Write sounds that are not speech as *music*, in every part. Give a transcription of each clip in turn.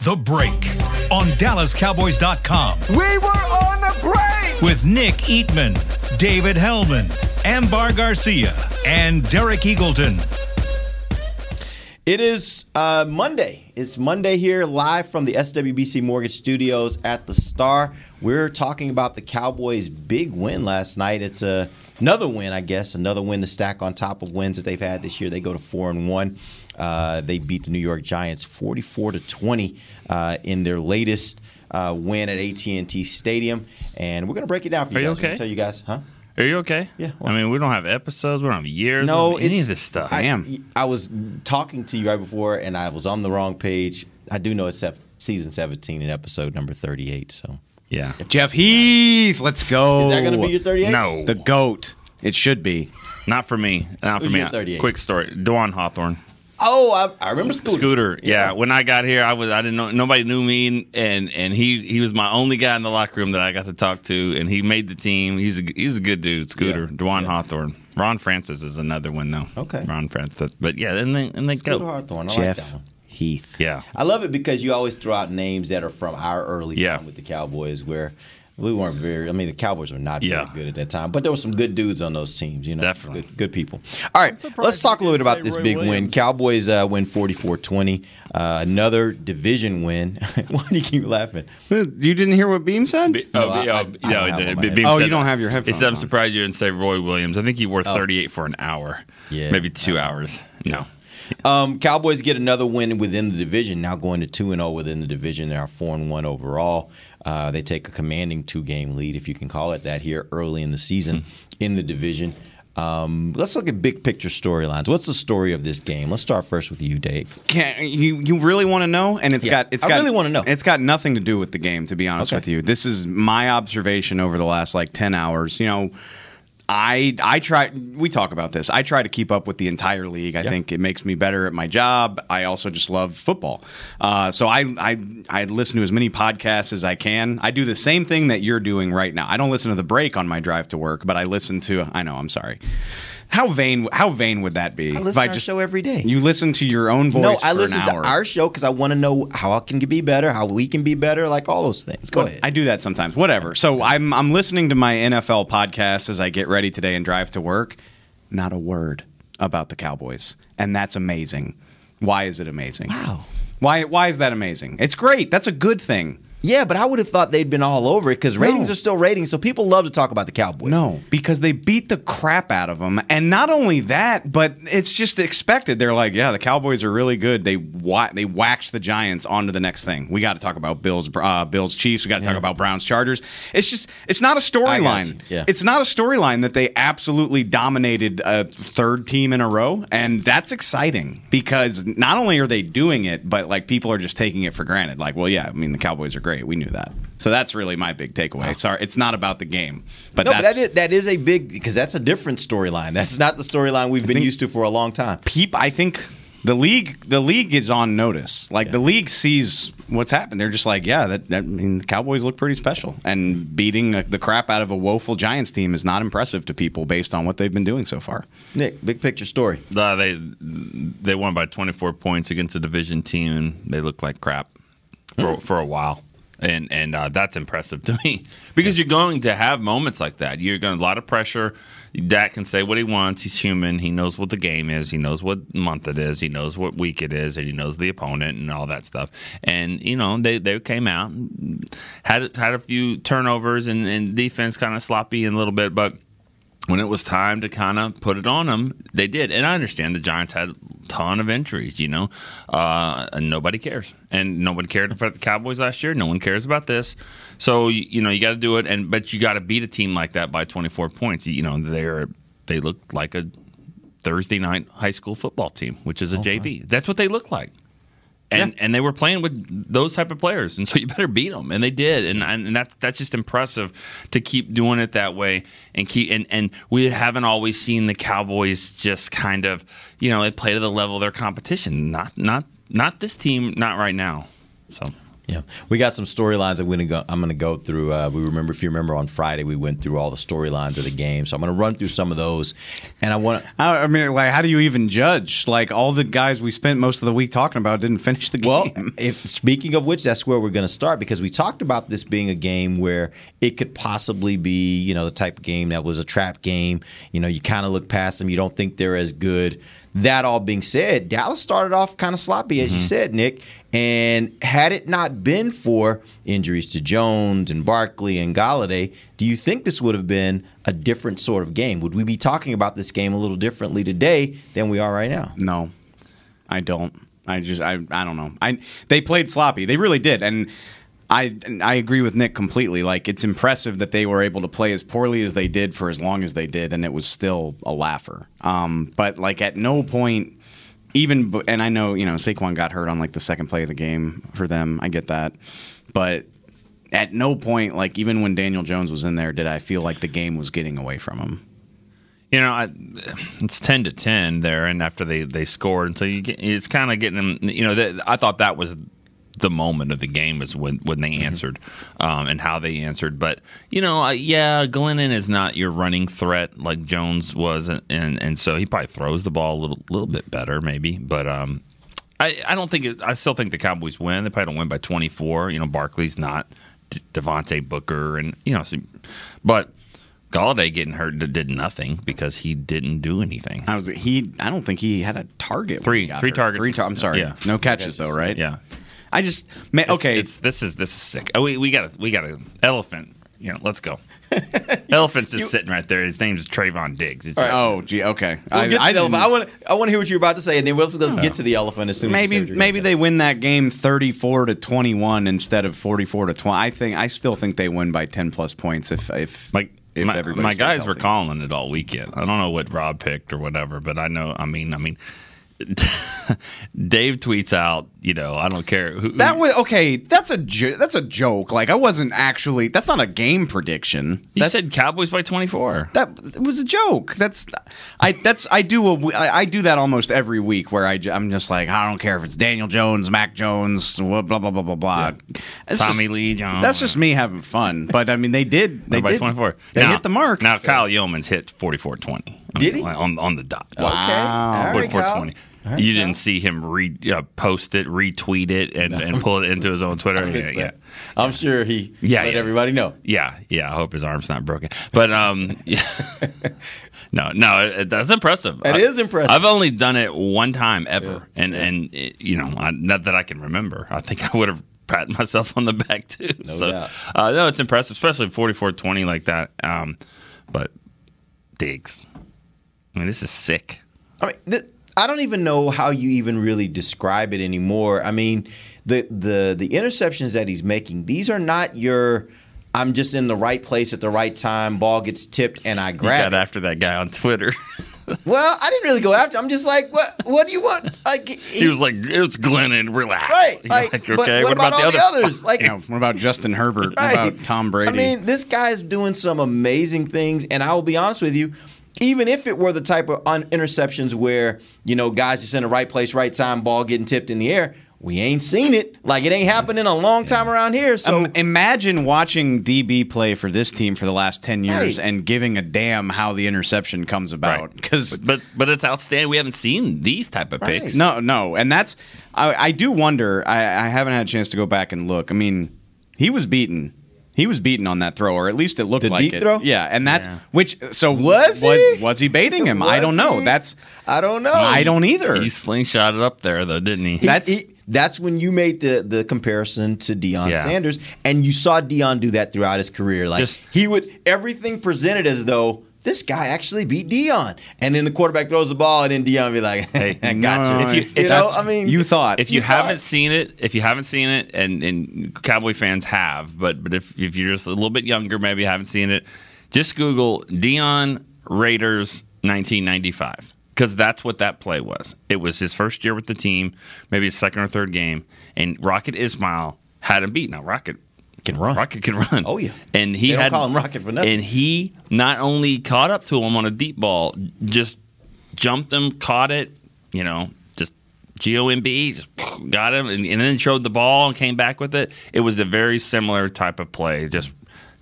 The Break on DallasCowboys.com We were on the break. with Nick Eatman, David Helman, Ambar Garcia, and Derek Eagleton. It is uh, Monday. It's Monday here, live from the SWBC Mortgage Studios at the Star. We're talking about the Cowboys' big win last night. It's a, another win, I guess, another win to stack on top of wins that they've had this year. They go to four and one. Uh, they beat the New York Giants forty-four to twenty uh, in their latest uh, win at AT&T Stadium, and we're gonna break it down for you Are you guys. We're okay? tell you guys, huh? Are you okay? Yeah, I mean, we don't have episodes. We don't have years. No, we don't have any of this stuff. I, am I was talking to you right before, and I was on the wrong page. I do know it's sef- season 17 and episode number 38. So yeah. Jeff Heath, let's go. is that going to be your 38? No, the goat? It should be. not for me. Not for Who's me. your 38? Quick story. Dwan Hawthorne. Oh, I, I remember Scooter. Scooter. Yeah. When I got here, I was I didn't know nobody knew me, and and he he was my only guy in the locker room that I got to talk to, and he made the team. He's a he's a good dude. Scooter. Yeah. Dwan Yeah. Hawthorne. Ron Francis is another one though. Okay. Ron Francis. But yeah, and they and they Scooter go. Hawthorne. I like Jeff that one. Heath. Yeah. I love it because you always throw out names that are from our early Yeah. time with the Cowboys where we weren't very I mean the Cowboys were not Yeah. very good at that time, but there were some good dudes on those teams, you know. Definitely. Good, good people. All right, let's talk a little bit about this big win. Cowboys uh, win 44-20. Uh, another division win. *laughs* Why do you keep laughing? You didn't hear what Beam said? Be- No, oh, I- be- I- oh, I don't yeah, have it- on my Beam Oh, said you don't that. have your headphones It's, I'm on. surprised you didn't say Roy Williams. I think he wore 38 for an hour. Yeah. Maybe two hours. No. Um, Cowboys get another win within the division. Now going to two and zero within the division. They are four and one overall. Uh, they take a commanding two game lead, if you can call it that, here early in the season in the division. Um, let's look at big picture storylines. What's the story of this game? Let's start first with you, Dave. Can you you really want to know? And it's Yeah, got it's I got really wanna know. It's got nothing to do with the game, to be honest Okay. with you. This is my observation over the last like ten hours. You know, I I try. We talk about this. I try to keep up with the entire league. I Yeah. think it makes me better at my job. I also just love football. Uh, so I I I listen to as many podcasts as I can. I do the same thing that you're doing right now. I don't listen to the break on my drive to work, but I listen to. I know. I'm sorry. How vain? How vain would that be? I listen to our show every day. You listen to your own voice. no, I listen to our show because I want to know how I can be better, how we can be better, like all those things. Go Well, ahead. I do that sometimes. Whatever. So I'm I'm listening to my NFL podcast as I get ready today and drive to work. Not a word about the Cowboys, and that's amazing. Why is it amazing? Wow. Why why is that amazing? It's great. That's a good thing. Yeah, but I would have thought they'd been all over it because ratings No. are still ratings, so people love to talk about the Cowboys. No, because they beat the crap out of them, and not only that, but it's just expected. They're like, yeah, the Cowboys are really good. They wa- they waxed the Giants onto the next thing. We got to talk about Bills, uh, Bills, Chiefs. We got to talk about Browns, Chargers. It's just, it's not a storyline. Yeah. It's not a storyline that they absolutely dominated a third team in a row, and that's exciting because not only are they doing it, but like people are just taking it for granted. Like, well, yeah, I mean, the Cowboys are great. We knew that. So that's really my big takeaway. Sorry, it's not about the game, but No, but that's that is, that is a big because that's a different storyline. That's not the storyline we've been used to for a long time. peep I think the league the league is on notice. Like the league sees what's happened. They're just like, yeah, that, that I mean the Cowboys look pretty special. And beating uh, the crap out of a woeful Giants team is not impressive to people based on what they've been doing so far. Nick, big picture story. Uh, they they won by 24 points against a division team, and they looked like crap for for a while. And and uh, that's impressive to *laughs* me because you're going to have moments like that. You're going to a lot of pressure. Dak can say what he wants. He's human. He knows what the game is. He knows what month it is. He knows what week it is, and he knows the opponent and all that stuff. And you know they, they came out had had a few turnovers and, and defense kind of sloppy and a little bit, but when it was time to kind of put it on them, they did. And I understand the Giants had a ton of injuries, you know, uh, and nobody cares. And nobody cared about the Cowboys last year. No one cares about this. So you, you know you got to do it, and but you got to beat a team like that by 24 points. You know they're they look like a Thursday night high school football team, which is a JV. That's what they look like. And and they were playing with those type of players, and so you better beat them, and they did, and and that's that's just impressive to keep doing it that way, and keep and and we haven't always seen the Cowboys just kind of you know they play to the level of their competition, not not not this team, not right now, so. Yeah, we got some storylines that we're gonna go, I'm going to go through. Uh, we remember, if you remember, on Friday we went through all the storylines of the game, so I'm going to run through some of those. And I want. I I mean, like, how do you even judge? Like, all the guys we spent most of the week talking about didn't *laughs* finish the game. Well, if, speaking of which, that's where we're going to start because we talked about this being a game where it could possibly be, you know, the type of game that was a trap game. You know, you kind of look past them, you don't think they're as good. That all being said, Dallas started off kind of sloppy, as you mm-hmm. said, Nick. And had it not been for injuries to Jones and Barkley and Golladay, do you think this would have been a different sort of game? Would we be talking about this game a little differently today than we are right now? No, I don't. I just I I don't know. I they played sloppy. They really did, and I I agree with Nick completely. Like it's impressive that they were able to play as poorly as they did for as long as they did, and it was still a laugher. Um, but like at no point. Even and I know you know Saquon got hurt on like the second play of the game for them. I get that, but at no point, like even when Daniel Jones was in there, did I feel like the game was getting away from him. You know, I, it's ten to ten there, and after they, they scored, and so you get, it's kind of getting them. You know, I thought that was the moment of the game is when when they answered um, and how they answered. But you know, uh, yeah, Glennon is not your running threat like Jones was, and and, and so he probably throws the ball a little little bit better, maybe. But um, I I don't think it, I still think the Cowboys win. They probably don't win by twenty four. You know, Barkley's not D- Devontae Booker, and you know, so, but. Golladay getting hurt did- nothing because he didn't do anything. I was he. I don't think he had a target. Three- three hurt. targets. Three. Ta- I'm sorry. Yeah. No catches though, right? Yeah. I just man, It's- okay. It's, this is this is sick. Oh, we we got a we got an elephant. You know, let's go. *laughs* Elephant's just sitting right there. His name's Trevon Diggs. It's just, oh, gee. Okay. We'll I, get to I the elephant. didn't- I want I want to hear what you're about to say, and then we'll let's get to the elephant as soon as you maybe what maybe say. they win that game 34 to 21 instead of 44 to 20. I think I still think they win by 10 plus points if if my if my, my stays guys were calling it all weekend. I don't know what Rob picked or whatever, but I know. I mean, I mean, *laughs* Dave tweets out you know, I don't care who, That was okay. That's a jo- that's a joke. Like I wasn't actually. That's not a game prediction. You said Cowboys by twenty four. that it was a joke. That's I that's I do a I do that almost every week where I am just like I don't care if it's Daniel Jones, Mac Jones, blah blah blah blah blah Tommy just- Lee Jones. That's just me having fun. But I mean, they did. They by twenty four. They hit the mark. Now Kyle Youmans hit forty four twenty. Did he? on on the dot? Wow. Okay. 44-20. You didn't see him re, uh, post it, retweet it, and, no. and pull it into his own *laughs* Twitter. yeah, yeah, I'm sure he yeah, let yeah. everybody know. Yeah, yeah. I hope his arm's not broken. But um, yeah. *laughs* no, no, that's impressive. That I, is impressive. I've only done it one time ever, and and it, you know, I, not that I can remember. I think I would have patting myself on the back too. No so. Uh, no, it's impressive, especially 44-20 like that. Um, but Diggs. I mean, this is sick. I mean, th- I don't even know how you even really describe it anymore. I mean, the the the interceptions that he's making, these are not your. I'm just in the right place at the right time. Ball gets tipped and I You grab got it. after that guy on Twitter. *laughs* Well, I didn't really go after. I'm just like, what? What do you want? Like he was like, "It's Glennon, relax." right. *laughs* You're Like, but what, about, all the others? Like, You know, what about Justin Herbert? Right. What about Tom Brady? I mean, this guy's doing some amazing things, and I will be honest with you. Even if it were the type of un- interceptions where you know guys just in the right place, right time, ball getting tipped in the air, we ain't seen it. Like it ain't happened in a long time around here. So Um, imagine watching DB play for this team for the last 10 years Right. and giving a damn how the interception comes about. Right. Because but but it's outstanding. We haven't seen these type of picks. No, no, and that's I, I do wonder. I, I haven't had a chance to go back and look. I mean, he was beaten. He was beaten on that throw, or at least it looked The like deep it. throw? Yeah, and that's Yeah. which. So Was was he? was he baiting him? I don't know. he? That's I don't know. I don't either. He slingshotted up there though, didn't he? He- That's- he- that's when you made the the comparison to Deion Yeah. Sanders, and you saw Deion do that throughout his career. Like Just- he would everything presented as though this guy actually beat Deion, and then the quarterback throws the ball, and then Deion be like, Hey, *laughs* "I got no, you." if you- you know, I mean, you thought if you, You thought- haven't seen it, if you haven't seen it, and, and Cowboy fans have, but but if if you're just a little bit younger, maybe haven't seen it, just Google Deion Raiders 1995 because that's what that play was. It was his first year with the team, maybe his second or third game, and Rocket Ismail had him beat. Now Rocket Can run. Rocket can run. Oh, yeah. and he They had call him Rocket for nothing. And he not only caught up to him on a deep ball, just jumped him, caught it. You know, just GOMB, just got him, and, and then showed the ball and came back with it. It was a very similar type of play. Just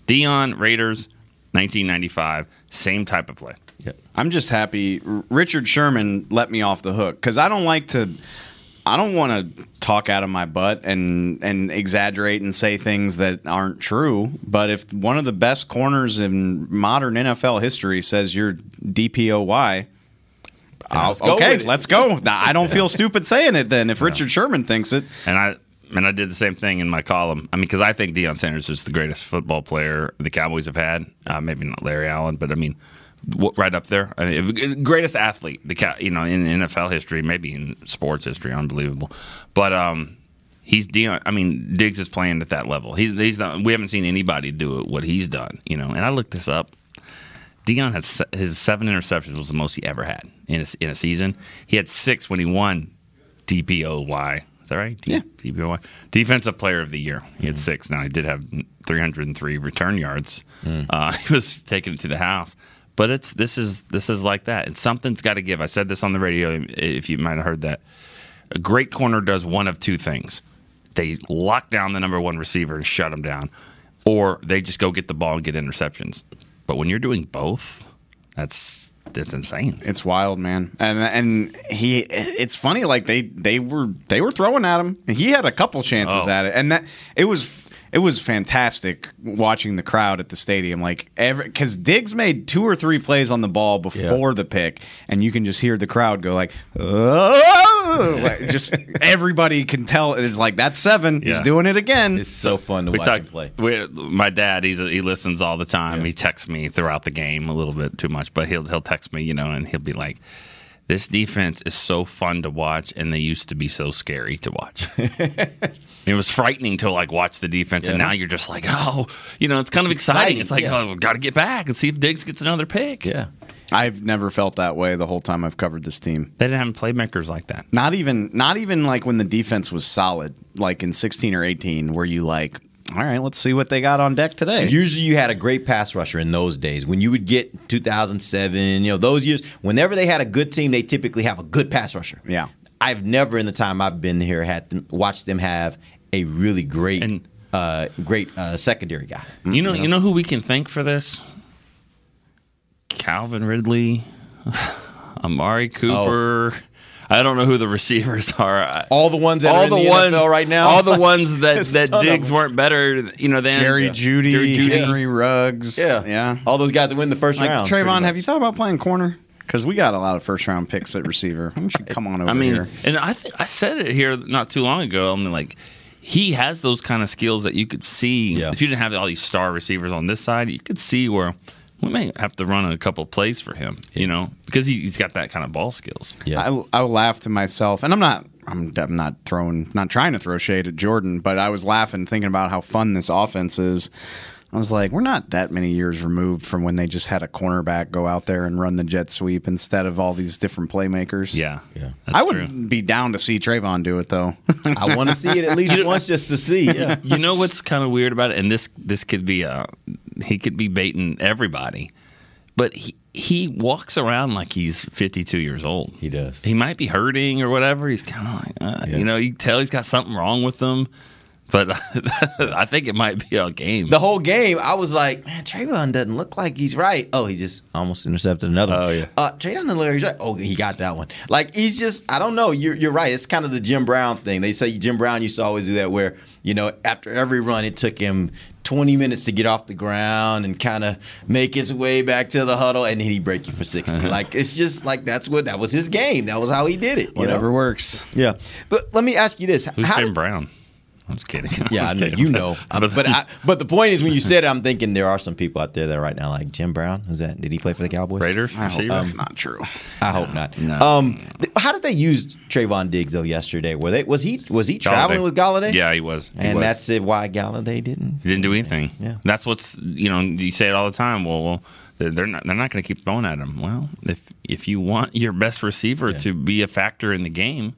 Deion Raiders, 1995, same type of play. Yeah. I'm just happy Richard Sherman let me off the hook because I don't like to. I don't want to talk out of my butt and and exaggerate and say things that aren't true. But if one of the best corners in modern NFL history says you're DPOY, let's go okay, let's go. I don't feel *laughs* stupid saying it. Then if Richard Sherman thinks it, And I and I did the same thing in my column. I mean, because I think Deion Sanders is the greatest football player the Cowboys have had. Uh, maybe not Larry Allen, but I mean, w- right up there. I mean, greatest athlete the you know in NFL history, maybe in sports history, unbelievable. But um, he's Deion. I mean, Diggs is playing at that level. He's he's done, we haven't seen anybody do it what he's done. You know, and I looked this up. Deion has his seven interceptions was the most he ever had in a, in a season. He had six when he won DPOY. Is that right? D- Yeah. DPOY. Defensive Player of the Year. He had six. Now he did have 303 return yards. Uh, *laughs* he was taking it to the house. But it's this is this is like that, and something's got to give. I said this on the radio. If you might have heard that, a great corner does one of two things: they lock down the number one receiver and shut him down, or they just go get the ball and get interceptions. But when you're doing both, that's that's insane. It's wild, man. And and he it's funny like they they were they were throwing at him. He had a couple chances Oh. at it. And that it was it was fantastic watching the crowd at the stadium like every cuz Diggs made two or three plays on the ball before the pick and you can just hear the crowd go like "Oh!" Like, just *laughs* everybody can tell it's like that's 7. He's doing it again. It's so fun to we watch talk, him play. we, my dad, he's a, he listens all the time. He texts me throughout the game a little bit too much, but he'll he'll text me, you know, and he'll be like, "This defense is so fun to watch, and they used to be so scary to watch." *laughs* it was frightening to like watch the defense, and now you're just like, oh, you know, it's kind of exciting. exciting, It's like, yeah. oh, got to get back and see if Diggs gets another pick. Yeah. I've never felt that way the whole time I've covered this team. They didn't have playmakers like that. Not even not even like when the defense was solid, like in 16 or 18 where you like, all right, let's see what they got on deck today. Usually you had a great pass rusher in those days. When you would get 2007, you know, those years, whenever they had a good team, they typically have a good pass rusher. Yeah. I've never in the time I've been here had them, watched them have a really great And- uh, great uh, secondary guy. You know, you know who we can thank for this? Calvin Ridley, *sighs* Amari Cooper. I don't know who the receivers are. All the ones that are in the NFL right now. all the ones *laughs* that that ton of Diggs weren't better. You know, than Jerry Judy, Jerry Jeudy. Henry Ruggs. Yeah. Yeah. All those guys that win the first Like, round. Trevon, have you thought about playing corner? Because we got a lot of first round picks at receiver. Why don't you come on over I mean, here? and I th- I said it here not too long ago. I mean, like he has those kind of skills that you could see. Yeah. If you didn't have all these star receivers on this side, you could see where we may have to run a couple plays for him. You know, because he, he's got that kind of ball skills. Yeah. I, I will laugh to myself, and I'm not. I'm, I'm not throwing, not trying to throw shade at Jordan, but I was laughing thinking about how fun this offense is. I was like, we're not that many years removed from when they just had a cornerback go out there and run the jet sweep instead of all these different playmakers. Yeah, Yeah. That's I would true. be down to see Trevon do it though. *laughs* I want to see it at least once just to see. Yeah. *laughs* you know what's kind of weird about it, and this this could be a he could be baiting everybody, but he he walks around like he's 52 years old. He does. He might be hurting or whatever. He's kind of like, uh, Yeah. you know, you can tell he's got something wrong with him. But *laughs* I think it might be a game. The whole game, I was like, man, Trevon doesn't look like he's right. Oh, he just almost intercepted another. Oh, yeah. Uh, Trevon doesn't look like he's right. Oh, he got that one. Like, he's just, I don't know. You're, you're right. It's kind of the Jim Brown thing. They say Jim Brown used to always do that where, you know, after every run, it took him 20 minutes to get off the ground and kind of make his way back to the huddle, and then he'd break you for 60. *laughs* like, it's just like that's what, that was his game. That was how he did it. Whatever know? works. Yeah. But let me ask you this. Who's How Jim did- Brown? I'm just kidding. *laughs* Yeah, I I'm know kidding. you know. *laughs* Um, but I, but the point is, when you said it, I'm thinking there are some people out there that are right now like Jim Brown. Who's that? Did he play for the Cowboys? Raiders I hope receiver. that's not true. I hope not. no. Um, th- how did they use Trevon Diggs though yesterday? Were they was he was he traveling Golladay. with Golladay? Yeah, he was. He and was. that's it. Why Golladay didn't? He didn't do anything. Yeah. That's what's you know you say it all the time. Well, well they're they're not they're not going to keep throwing at him. Well, if if you want your best receiver to be a factor in the game,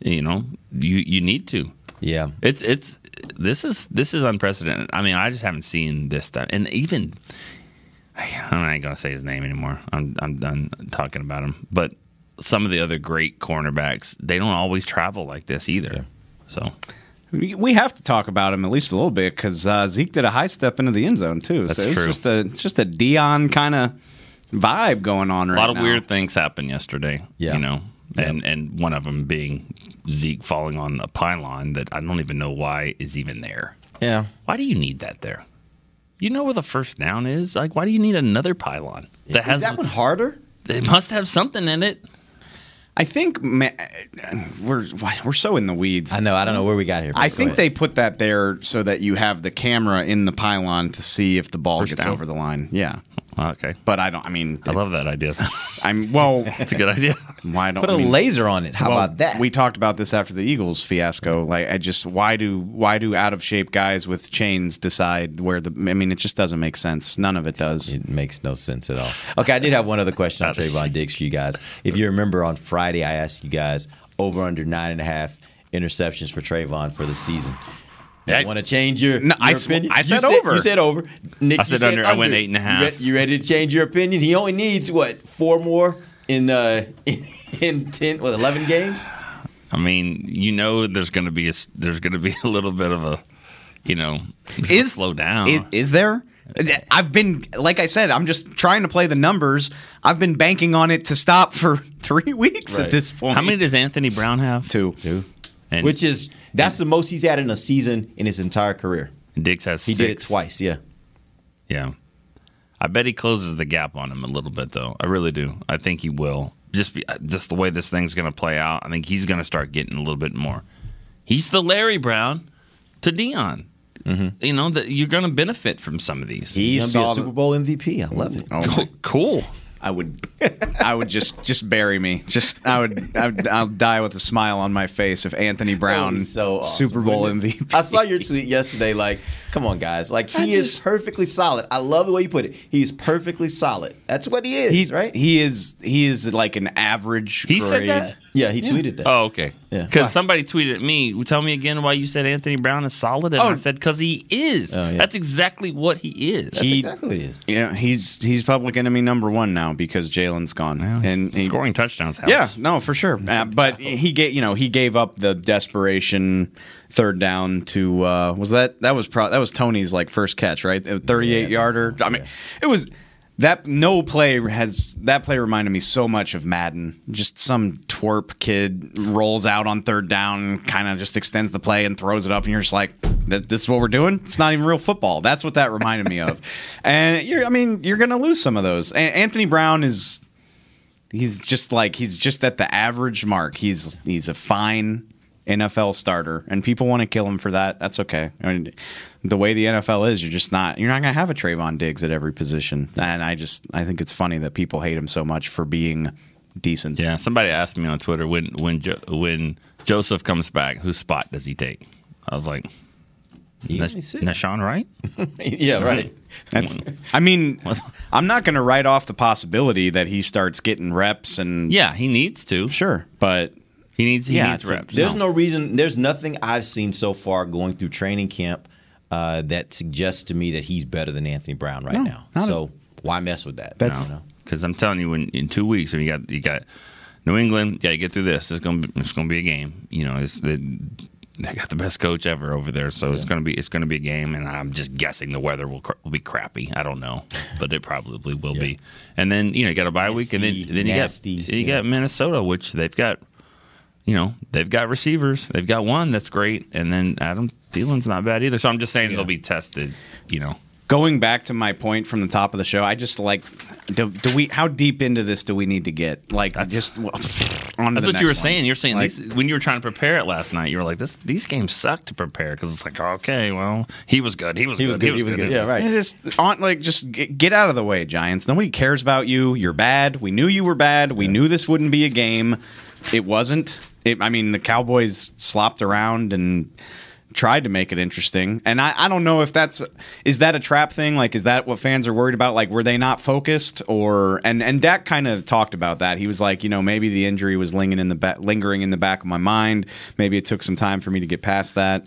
you know you you need to. Yeah, It's it's this is this is unprecedented. I mean, I just haven't seen this stuff, and even I'm not going to say his name anymore. I'm I'm done talking about him. But some of the other great cornerbacks, they don't always travel like this either. So We we have to talk about him at least a little bit because uh, Zeke did a high step into the end zone too. That's so it's true. just a it's just a Deion kind of vibe going on right now. a lot of now. weird things happened yesterday. Yeah. you know, and and one of them being Zeke falling on a pylon that I don't even know why is even there. yeah. Why do you need that there? You know where the first down is. Like, why do you need another pylon that Is has? that one harder? It must have something in it. I think ma- we're we're so in the weeds. I know. I don't know where we got here. I think ahead. they put that there so that you have the camera in the pylon to see if the ball First gets down. over the line. Yeah, Okay, but I don't. I mean, I love that idea. I'm well. *laughs* It's a good idea. *laughs* Why don't put a I mean, laser on it. How well, about that? We talked about this after the Eagles fiasco. Like, I just why do why do out of shape guys with chains decide where the? I mean, it just doesn't make sense. None of it does. It makes no sense at all. Okay, I did have one other question on Out of Trevon Diggs for you guys. If you remember on Friday, I asked you guys over under nine and a half interceptions for Trevon for the season. Yeah. You want to change your, No, your I s- opinion? I You said over. You said over. Nick, I you said under. I went eight and a half. You re- You ready to change your opinion? He only needs what four more in uh in, *laughs* in ten what eleven games? I mean, you know, there's going to be a, s- there's going to be *laughs* a little bit of a, you know, Is slow down. Is, is there? I've been like I said. I'm just trying to play the numbers. I've been banking on it to stop *laughs* for three weeks Right. at this point. How many does Anthony Brown have? Two. Two. And Which is that's the most he's had in a season in his entire career. Diggs has. He six. did it twice. Yeah. Yeah. I bet he closes the gap on him a little bit, though. I really do. I think he will. Just be, uh, just the way this thing's going to play out, I think he's going to start getting a little bit more. He's the Larry Brown to Deion. Mm-hmm. You know that you're going to benefit from some of these. He's gonna be a Super Bowl MVP. I love it. Oh, cool. cool. I would, I would just just bury me. Just I would, I would I'll die with a smile on my face if Anthony Brown, That would be so awesome, Super Bowl? MVP. I saw your tweet yesterday. Like, come on, guys. Like, he I is perfectly solid. I love the way you put it. He's perfectly solid. That's what he is, He, right? he is he is like an average. He said that? yeah, he tweeted that. Oh, okay. Yeah. Because somebody tweeted at me, tell me again why you said Anthony Brown is solid. And Oh. I said, because he is. Oh, yeah. That's exactly what he is. That's he- exactly what he is. Yeah, he's he's public enemy number one now because Jalen's gone, and and he, scoring touchdowns helps. Yeah, no, for sure. Uh, but he gave you know he gave up the desperation third down to uh, was that that was pro- that was Tony's like first catch right, thirty eight yarder. I mean, it was that no play has that play reminded me so much of Madden. Just some twerp kid rolls out on third down, kind of just extends the play and throws it up, and you're just like, "Th- "This is what we're doing." It's not even real football. That's what that reminded me of. *laughs* And you're, I mean, you're gonna lose some of those. Anthony Brown is he's just like he's just at the average mark. He's he's a fine NFL starter, and people want to kill him for that. That's okay. I mean, the way the NFL is, you're just not you're not going to have a Trevon Diggs at every position, and I just I think it's funny that people hate him so much for being decent. Yeah, somebody asked me on Twitter when when jo- when Joseph comes back, whose spot does he take? I was like, He Nash- Nahshon Wright. *laughs* yeah, right. That's I mean *laughs* I'm not going to write off the possibility that he starts getting reps and Yeah, he needs to. sure, but He needs he Yeah, needs it's a- reps. There's no reason. There's nothing I've seen so far going through training camp uh, that suggests to me that he's better than Anthony Brown right No, now. not So why mess with that? That's- because I'm telling you, when in two weeks, and you got you got New England, yeah, you get through this. It's gonna be, it's gonna be a game. You know, it's the, they got the best coach ever over there, so it's gonna be it's gonna be a game. And I'm just guessing the weather will, cr- will be crappy. I don't know, *laughs* but it probably will be. And then you know you got a bye week, and then then you nasty, got you yeah. got Minnesota, which they've got. You know, they've got receivers. They've got one that's great, and then Adam Thielen's not bad either. So I'm just saying they'll be tested. You know, going back to my point from the top of the show, I just like do, do we how deep into this do we need to get? Like just well, on That's the what you were one. saying. You're saying Like, these, when you were trying to prepare it last night, you were like, "This these games suck to prepare" because it's like, okay, well, he was good. He was He good. was good. He was good. Yeah, right. Yeah, just on like just get, get out of the way, Giants. Nobody cares about you. You're bad. We knew you were bad. We knew this wouldn't be a game. It wasn't. It, I mean, the Cowboys slopped around and tried to make it interesting. And I, I don't know if that's is that a trap thing? Like, is that what fans are worried about? Like, were they not focused or and and Dak kind of talked about that. He was like, you know, maybe the injury was lingering in the ba- lingering in the back of my mind. Maybe it took some time for me to get past that.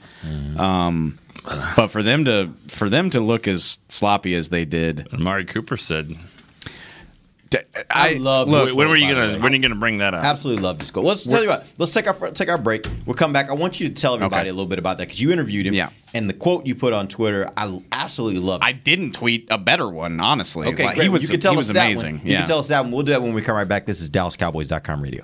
Um, but for them to for them to look as sloppy as they did, And Mari Cooper said, I love look. "When were you gonna? Right? When are you gonna bring that up?" Absolutely love this goal. Let's tell you what. Let's take our take our break. We'll come back. I want you to tell everybody Okay. a little bit about that because you interviewed him. Yeah. And the quote you put on Twitter, I absolutely love. It. I didn't tweet a better one, honestly. Okay, Like, great. he was you can tell us that amazing. One. You yeah. can tell us that one. We'll do that when we come right back. This is DallasCowboys.com radio.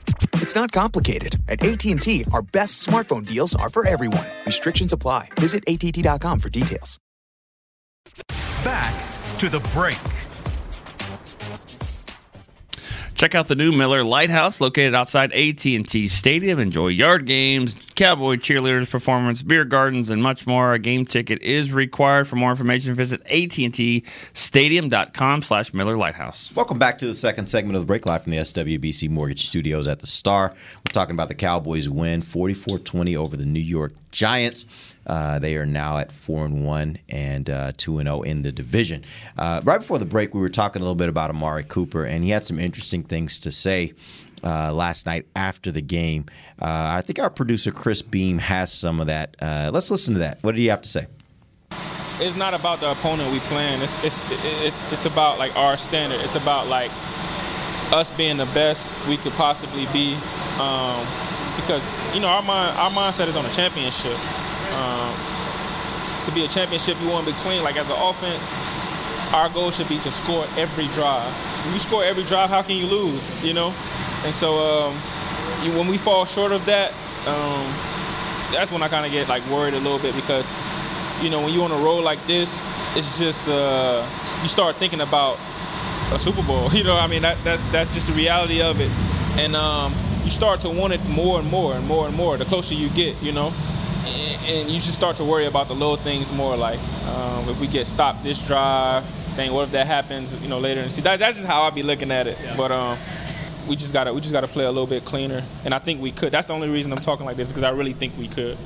It's not complicated. At AT&T, our best smartphone deals are for everyone. Restrictions apply. Visit att.com for details. Back to the break. Check out the new Miller Lite House located outside AT&T Stadium. Enjoy yard games, cowboy cheerleaders performance, beer gardens, and much more. A game ticket is required. For more information, visit AT&Tstadium.com slash Miller Lite House. Welcome back to the second segment of the break live from the SWBC Mortgage Studios at the Star. We're talking about the Cowboys win 44-20 over the New York Giants. Uh, they are now at four and one and uh, two and zero in the division. Uh, right before the break, we were talking a little bit about Amari Cooper, and he had some interesting things to say uh, last night after the game. Uh, I think our producer Chris Beam has some of that. Uh, let's listen to that. What did he have to say? it's not about the opponent we playing. It's it's it's it's about like our standard. It's about like us being the best we could possibly be. Um, because you know our mind our mindset is on a championship. Um, to be a championship, you want to be clean. Like as an offense, our goal should be to score every drive. When you score every drive, how can you lose? You know, and so um, you, when we fall short of that, um, that's when I kind of get like worried a little bit because you know, when you on a roll like this, it's just uh, you start thinking about a Super Bowl. *laughs* You know, I mean, that, that's that's just the reality of it, and um, you start to want it more and more and more and more. The closer you get, you know, and, and you just start to worry about the little things more. Like um, if we get stopped this drive, dang, what if that happens? You know, later and see that, that's just how I be looking at it. But um, we just gotta we just gotta play a little bit cleaner, and I think we could. That's the only reason I'm talking like this because I really think we could.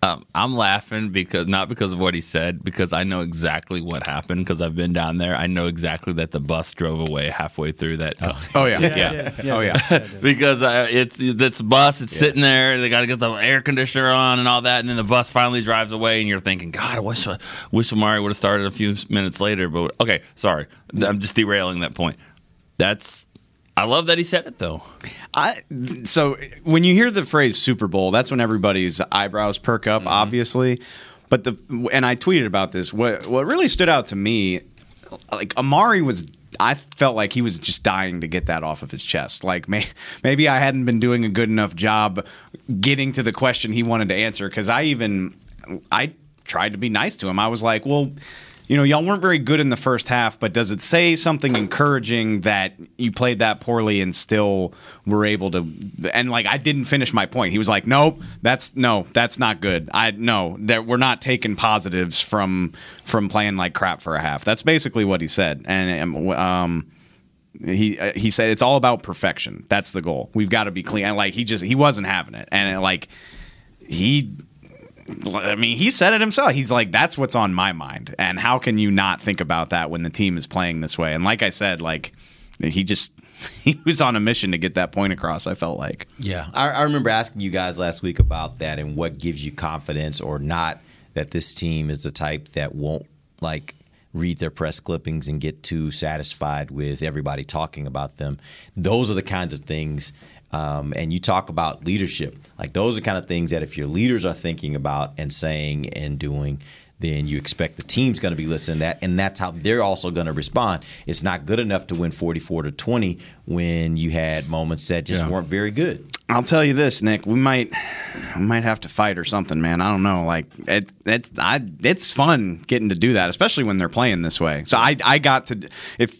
Um, I'm laughing because not because of what he said, because I know exactly what happened because I've been down there. I know exactly that the bus drove away halfway through that. Oh *laughs* yeah, yeah, yeah, yeah. Oh yeah. *laughs* because uh, it's it's bus. It's sitting there. They got to get the air conditioner on and all that, and then the bus finally drives away, and you're thinking, God, I wish I wish Amari would have started a few minutes later. But okay, sorry, I'm just derailing that point. That's I love that he said it though. I so when you hear the phrase Super Bowl, that's when everybody's eyebrows perk up, Mm-hmm. obviously. But the and I tweeted about this. What what really stood out to me, like Amari was. I felt like he was just dying to get that off of his chest. Like may, *laughs* maybe I hadn't been doing a good enough job getting to the question he wanted to answer. Because I even I tried to be nice to him. I was like, well you know, y'all weren't very good in the first half, but does it say something encouraging that you played that poorly and still were able to? And like, I didn't finish my point. He was like, "Nope, that's no, that's not good. I no, that we're not taking positives from from playing like crap for a half." That's basically what he said, and um. He uh, he said it's all about perfection. That's the goal. We've got to be clean. And like he just he wasn't having it, and like he I mean, he said it himself. He's like, that's what's on my mind. And how can you not think about that when the team is playing this way? And like I said, like, he just, *laughs* he was on a mission to get that point across, I felt like. Yeah. I, I remember asking you guys last week about that and what gives you confidence or not that this team is the type that won't, like, read their press clippings and get too satisfied with everybody talking about them. Those are the kinds of things um, and you talk about leadership. Like those are kind of things that if your leaders are thinking about and saying and doing, then you expect the team's going to be listening to that, and that's how they're also going to respond. It's not good enough to win 44 to 20 when you had moments that just Yeah. weren't very good. I'll tell you this, Nick. We might, we might have to fight or something, man. I don't know. Like it, it's, I, it's fun getting to do that, especially when they're playing this way. So I, I got to, if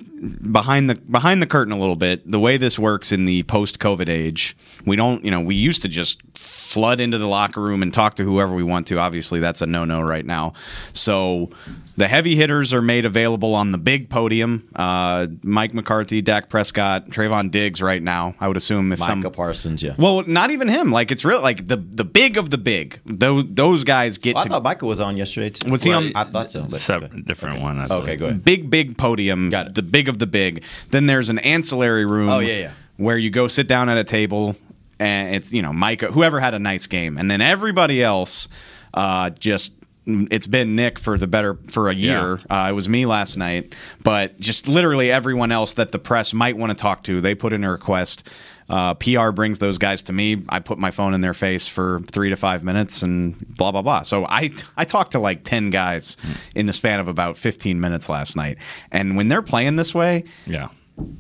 behind the behind the curtain a little bit, the way this works in the post-COVID age, we don't, you know, we used to just flood into the locker room and talk to whoever we want to. Obviously, that's a no-no right now. So the heavy hitters are made available on the big podium. Uh, Mike McCarthy, Dak Prescott, Trevon Diggs. Right now, I would assume if some Micah Parsons, yeah. Well, not even him. Like it's real. Like the the big of the big. Those those guys get Well, I to. thought Michael was on yesterday too. Was he on- I thought so. But, Separate, different one. I Okay, go ahead. Big big podium. Got it. The big of the big. Then there's an ancillary room. Oh, yeah, yeah. Where you go sit down at a table, and it's you know Micah, whoever had a nice game, and then everybody else, uh, just. It's been Nick for the better for a year. Uh, it was me last night, but just literally everyone else that the press might want to talk to, they put in a request. Uh, PR brings those guys to me. I put my phone in their face for three to five minutes, and blah blah blah. So I I talked to like ten guys in the span of about fifteen minutes last night, and when they're playing this way, Yeah.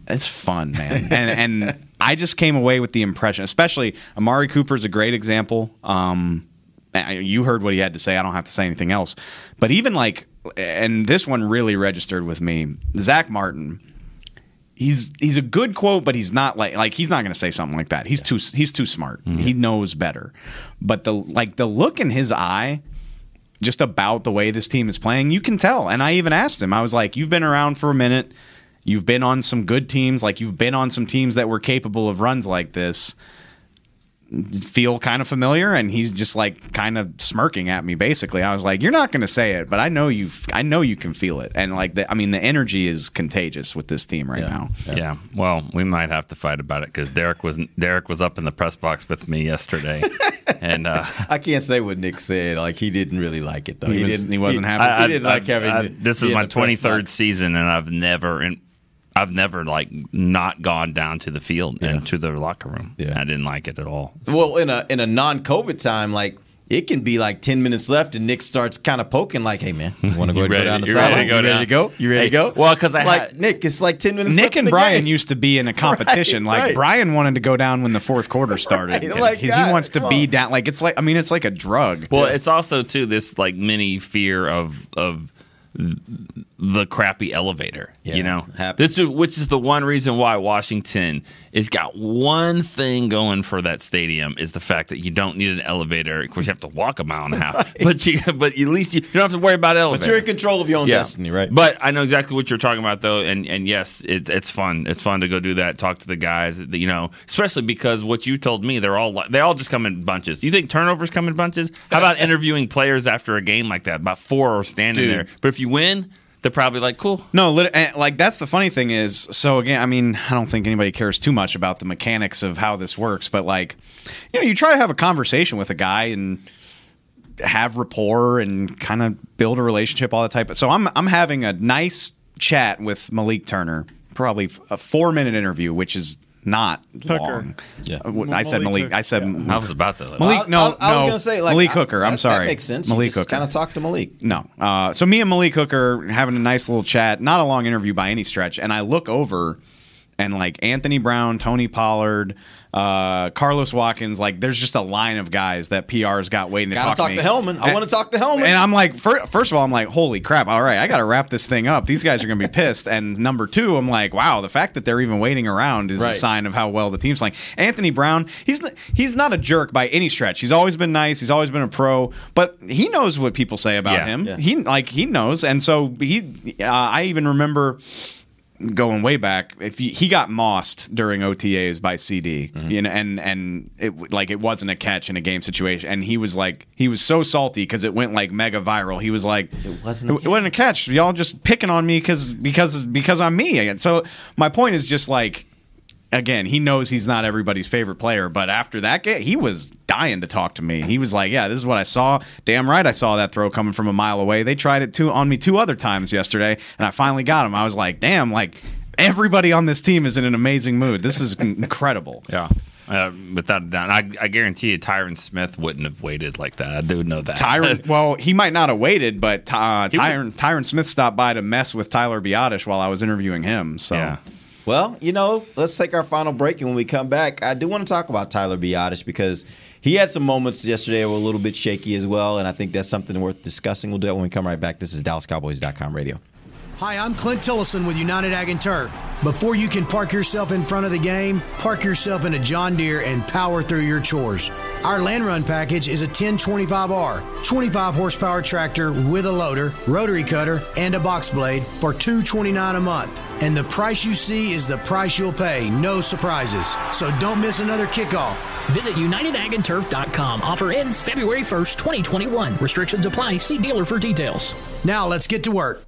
it's fun, man. *laughs* and and I just came away with the impression, especially Amari Cooper's a great example. Um, you heard what he had to say. I don't have to say anything else. But even like, and this one really registered with me. Zack Martin. He's he's a good quote, but he's not like like he's not going to say something like that. He's too he's too smart. Mm-hmm. He knows better. But the like the look in his eye just about the way this team is playing, you can tell. And I even asked him, I was like, You've been around for a minute. You've been on some good teams. Like, you've been on some teams that were capable of runs like this. Feel kind of familiar, and he's just like kind of smirking at me. Basically, I was like, "You're not going to say it, but I know you. I know you can feel it." And like, the, I mean, the energy is contagious with this team right now. Yeah. Well, we might have to fight about it because Derek was Derek was up in the press box with me yesterday, *laughs* and uh, I can't say what Nick said. Like he didn't really like it though. He was- didn't. he wasn't happy. He, I- didn't I- like having. I- this is my twenty third season, and I've never in, I've never like not gone down to the field and to the locker room. Yeah. I didn't like it at all. Well, in a in a non-COVID time, like it can be like ten minutes left, and Nick starts kind of poking, like, "Hey, man, you want to *laughs* go ready- down the you ready to sideline? go You ready to go? You ready Hey, to go?" well, 'cause I like had- Nick, it's like ten minutes. Nick left in and the Brian game. used to be in a *laughs* competition. Right, like right. Brian wanted to go down when the fourth quarter *laughs* started. Right, like, he God, wants to be on. down. Like it's like I mean, it's like a drug. Well, it's also too this like mini fear of of the crappy elevator. Yeah, you know, this is, which is the one reason why Washington has got one thing going for that stadium is the fact that you don't need an elevator. Of course, you have to walk a mile and a half, *laughs* but you but at least you, you don't have to worry about elevator. But you're in control of your own Yeah. destiny, right? But I know exactly what you're talking about, though, and and yes, it's it's fun. It's fun to go do that, talk to the guys, you know, especially because what you told me, they're all they all just come in bunches. You think turnovers come in bunches? How about *laughs* interviewing players after a game like that? About four are standing Dude. there, but if you win, they're probably like, cool. No, like that's the funny thing is. So again, I mean, I don't think anybody cares too much about the mechanics of how this works, but like, you know, you try to have a conversation with a guy and have rapport and kind of build a relationship, all that type. of So I'm I'm having a nice chat with Malik Turner, probably a four minute interview, which is not long. Yeah. Uh, what- I said Malik. I said I was about to. Malik. Well, I- no, I, I was gonna say like Malik I- Hooker. I'm that- sorry. That makes sense. Malik you just Hooker. Kind of talk to Malik. No. Uh, so me and Malik Hooker having a nice little chat, not a long interview by any stretch. And I look over and like Anthony Brown, Tony Pollard, uh, Carlos Watkins, like there's just a line of guys that PR's got waiting to Gotta talk, talk to me. to Helman. I wanna talk to Helman. And I'm like, fir- first of all, I'm like, holy crap! All right, I got to wrap this thing up. These guys are going to be *laughs* pissed. And number two, I'm like, wow, the fact that they're even waiting around is a sign of how well the team's playing. Anthony Brown, he's he's not a jerk by any stretch. He's always been nice. He's always been a pro, but he knows what people say about Yeah. him. Yeah. He like he knows, and so he. Uh, I even remember going way back. If he, he got mossed during OTAs by CD, Mm-hmm. you know, and and it like it wasn't a catch in a game situation, and he was like he was so salty because it went like mega viral. He was like, It wasn't a it, wasn't a catch. Y'all just picking on me because because because I'm me. And so my point is just like. Again, he knows he's not everybody's favorite player, but after that game, he was dying to talk to me. He was like, "Yeah, this is what I saw. Damn right, I saw that throw coming from a mile away. They tried it two on me two other times yesterday, and I finally got him. I was like, damn, like everybody on this team is in an amazing mood. This is *laughs* incredible. Yeah. Uh, without a doubt, I, I guarantee you, Tyron Smith wouldn't have waited like that. I do know that. Tyron, *laughs* well, he might not have waited, but uh, Tyron, Tyron Smith stopped by to mess with Tyler Biadasz while I was interviewing him. So, Yeah. Well, you know, let's take our final break, and when we come back, I do want to talk about Tyler Biadasz because he had some moments yesterday that were a little bit shaky as well, and I think that's something worth discussing. We'll do that when we come right back. This is DallasCowboys.com radio. Hi, I'm Clint Tillison with United Ag and Turf. Before you can park yourself in front of the game, park yourself in a John Deere and power through your chores. Our land run package is a 1025R, 25 horsepower tractor with a loader, rotary cutter, and a box blade for 229 a month. And the price you see is the price you'll pay, no surprises. So don't miss another kickoff. Visit UnitedAgAndTurf.com. Offer ends February 1st, 2021. Restrictions apply. See dealer for details. Now let's get to work.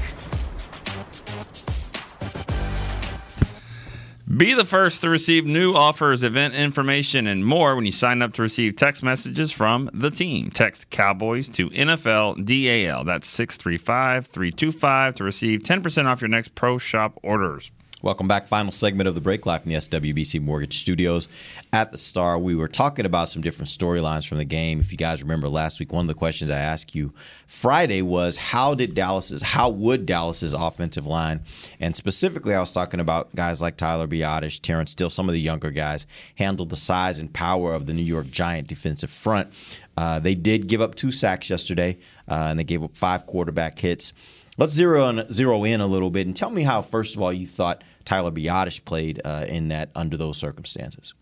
Be the first to receive new offers, event information, and more when you sign up to receive text messages from the team. Text Cowboys to NFL DAL. That's 635 325 to receive 10% off your next pro shop orders. Welcome back. Final segment of the break live from the SWBC Mortgage Studios at the Star. We were talking about some different storylines from the game. If you guys remember last week, one of the questions I asked you Friday was how did Dallas's, how would Dallas's offensive line, and specifically I was talking about guys like Tyler Biadasz, Terence Steele, some of the younger guys, handle the size and power of the New York Giant defensive front. Uh, they did give up two sacks yesterday, uh, and they gave up five quarterback hits. Let's zero in, zero in a little bit and tell me how, first of all, you thought Tyler Biadasz played uh, in that under those circumstances.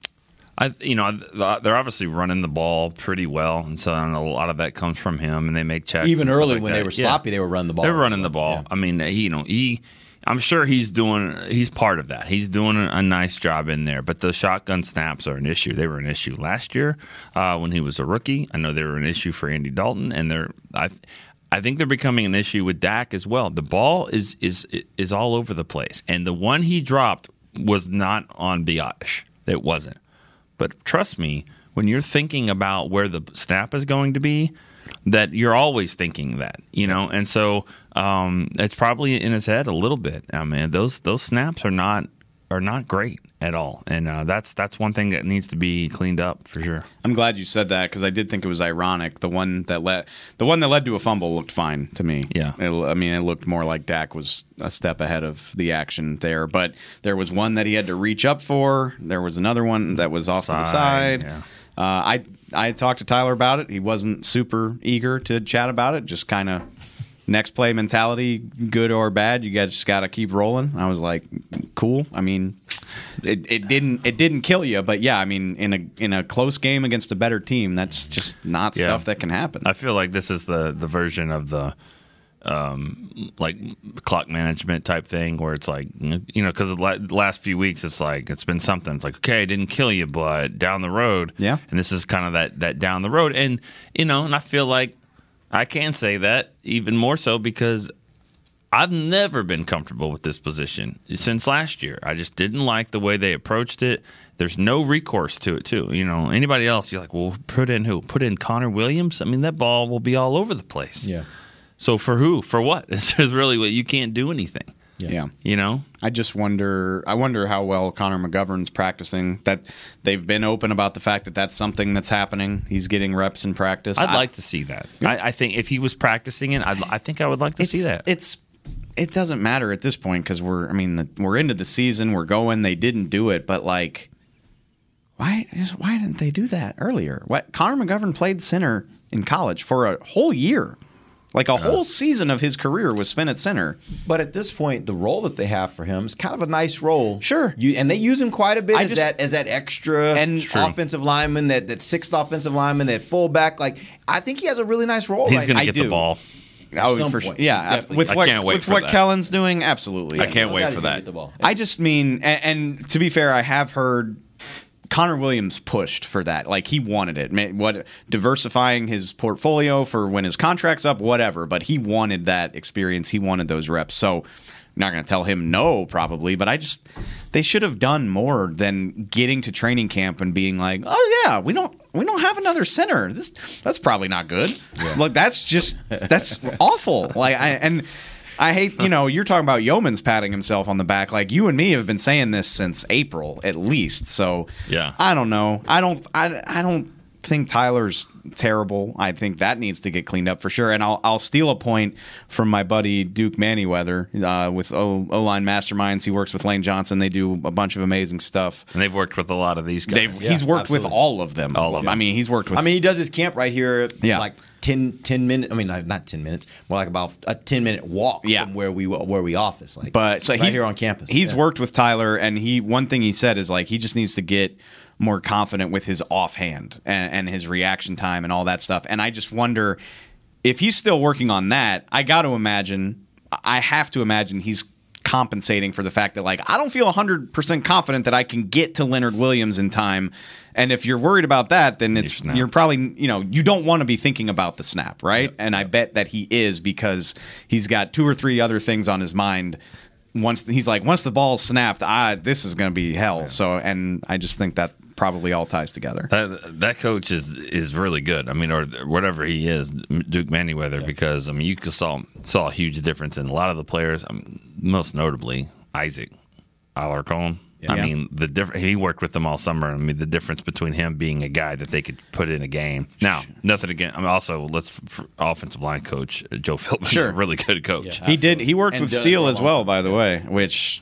I, you know, they're obviously running the ball pretty well, and so a lot of that comes from him. And they make checks. Even early like when that. they were sloppy, yeah. they were running the ball. They're running the ball. Yeah. I mean, he, you know, he. I'm sure he's doing. He's part of that. He's doing a, a, nice job in there. But the shotgun snaps are an issue. They were an issue last year uh, when he was a rookie. I know they were an issue for Andy Dalton, and they're. I, I think they're becoming an issue with Dak as well. The ball is is is all over the place, and the one he dropped was not on Biadasz. It wasn't. But trust me, when you're thinking about where the snap is going to be, that you're always thinking that, you know, and so um, it's probably in his head a little bit. I mean, those those snaps are not are not great at all, and uh, that's that's one thing that needs to be cleaned up for sure. I'm glad you said that because I did think it was ironic. The one that led the one that led to a fumble looked fine to me. Yeah, it, I mean it looked more like Dak was a step ahead of the action there, but there was one that he had to reach up for. There was another one that was off side, to the side. Yeah. Uh, I I talked to Tyler about it. He wasn't super eager to chat about it. Just kind of next play mentality, good or bad, you guys just got to keep rolling. I was like, cool. I mean, it, it didn't it didn't kill you, but yeah, I mean, in a in a close game against a better team, that's just not Yeah. stuff that can happen. I feel like this is the the version of the um like clock management type thing where it's like you know because the last few weeks it's like it's been something it's like okay I didn't kill you but down the road Yeah. and this is kind of that that down the road and you know and I feel like I can say that even more so because I've never been comfortable with this position since last year. I just didn't like the way they approached it. There's no recourse to it, too. You know, anybody else, you're like, well, put in who? Put in Connor Williams? I mean, that ball will be all over the place. Yeah. So for who? For what? *laughs* Is really what you can't do anything. Yeah. You know? I just wonder. I wonder how well Connor McGovern's practicing. That they've been open about the fact that that's something that's happening. He's getting reps in practice. I'd I- like to see that. I, I think if he was practicing it, I'd, I think I would like to see that. It's it doesn't matter at this point because we're. I mean, the, we're into the season. We're going. They didn't do it, but like, why? Why didn't they do that earlier? What? Connor McGovern played center in college for a whole year. Like a uh-huh. whole season of his career was spent at center. But at this point, the role that they have for him is kind of a nice role. Sure, you, and they use him quite a bit I as just- that as that extra And- True. offensive lineman, that that sixth offensive lineman, that fullback. Like I think he has a really nice role. He's right going now. to get the ball. Oh, some for point. sure. He's Yeah, definitely with gonna- what I can't wait with for what that. Kellen's doing, absolutely. I can't wait for that. get the ball. I just mean, and, and to be fair, I have heard Connor Williams pushed for that. Like he wanted it. What diversifying his portfolio for when his contract's up, whatever. But he wanted that experience. He wanted those reps. So I'm not going to tell him no, probably. But I just they should have done more than getting to training camp and being like, oh yeah, we don't. We don't have another center. This that's probably not good. Like that's just that's awful. Like I and I hate, you know, you're talking about Youmans patting himself on the back. Like you and me have been saying this since April at least. So Yeah. I don't know. I don't. I, I don't think Tyler's terrible. I think that needs to get cleaned up for sure. And I'll I'll steal a point from my buddy Duke Manyweather uh, with O Line Masterminds. He works with Lane Johnson. They do a bunch of amazing stuff. And they've worked with a lot of these guys. They've, he's worked with all of them. All of them. I mean, he's worked with. I mean, he does his camp right here. Yeah. like 10, 10 minutes. I mean, not not ten minutes. More like about a ten minute walk Yeah. from where we where we office. Like, but so right he, here on campus. He's Yeah. worked with Tyler, and he one thing he said is like he just needs to get more confident with his offhand and, and his reaction time and all that stuff. And I just wonder if he's still working on that. I got to imagine, I have to imagine he's compensating for the fact that like I don't feel 100% confident that I can get to Leonard Williams in time. And if you're worried about that, then it's snap. you're probably you know you don't want to be thinking about the snap, right? And I bet that he is because he's got two or three other things on his mind. Once he's like, once the ball snapped, ah, this is going to be hell. So, and I just think that probably all ties together. That, that coach is is really good. I mean, or whatever he is, Duke Manyweather, because I mean, you saw saw a huge difference in a lot of the players. Um, most notably, Isaac. Alarcon. I Yeah. mean, the diff- he worked with them all summer. I mean, the difference between him being a guy that they could put in a game. Now, nothing again. I mean, also let's f- offensive line coach uh, Joe Philbin, Sure. a really good coach. he did. He worked And with done Steele as well, time. by the way. Which,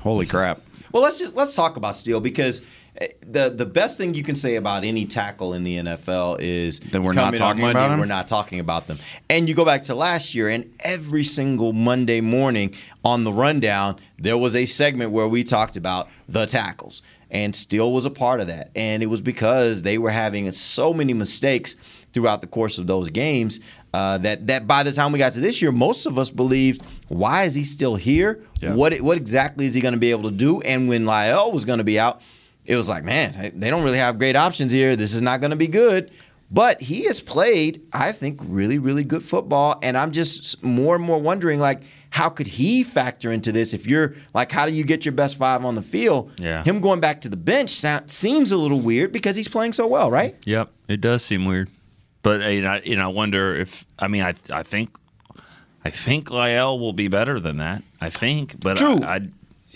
holy crap! Well, let's just let's talk about Steele because the the best thing you can say about any tackle in the NFL is That we're not talking Monday, about 'em? We're not talking about them. And you go back to last year, and every single Monday morning on the rundown, there was a segment where we talked about the tackles, and Steele was a part of that. And it was because they were having so many mistakes throughout the course of those games uh, that that by the time we got to this year, most of us believed, why is he still here? Yeah. What what exactly is he going to be able to do? And when Lyle was going to be out, it was like, man, they don't really have great options here. This is not going to be good. But he has played, I think, really, really good football. And I'm just more and more wondering, like, how could he factor into this? If you're like, how do you get your best five on the field? Yeah. Him going back to the bench sa- seems a little weird because he's playing so well, right? Yep, it does seem weird, but uh, you know, you know, I wonder if I mean, I I think I think Lyle will be better than that. I think, but True. I, I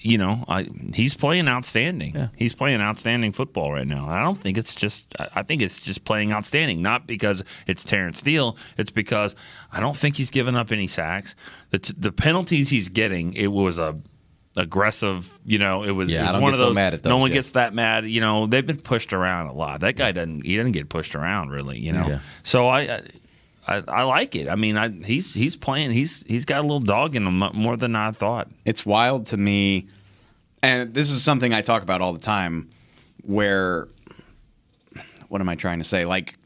you know, I he's playing outstanding. He's playing outstanding football right now. I don't think it's just. I think it's just playing outstanding. Not because it's Terence Steele. It's because I don't think he's given up any sacks. The t- the penalties he's getting, it was a aggressive. You know, it was, Yeah, it was one of so those. mad at no those, one yeah. gets that mad. You know, they've been pushed around a lot. That guy doesn't. He doesn't get pushed around really. You know. Yeah. So I. I, I like it. I mean, I, he's he's playing. He's he's got a little dog in him more than I thought. It's wild to me, and this is something I talk about all the time. Where, what am I trying to say? Like,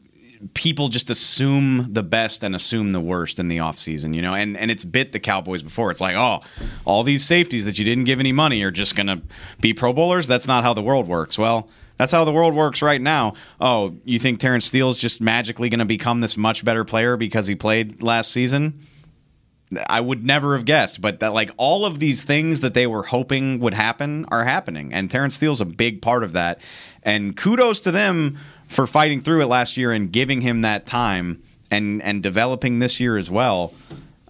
people just assume the best and assume the worst in the offseason, you know? And and it's bit the Cowboys before. It's like, oh, all these safeties that you didn't give any money are just to be Pro Bowlers? That's not how the world works. Well, that's how the world works right now. Oh, you think Terence Steele's just magically going to become this much better player because he played last season? I would never have guessed, but that like all of these things that they were hoping would happen are happening, and Terence Steele's a big part of that. And kudos to them for fighting through it last year and giving him that time and and developing this year as well.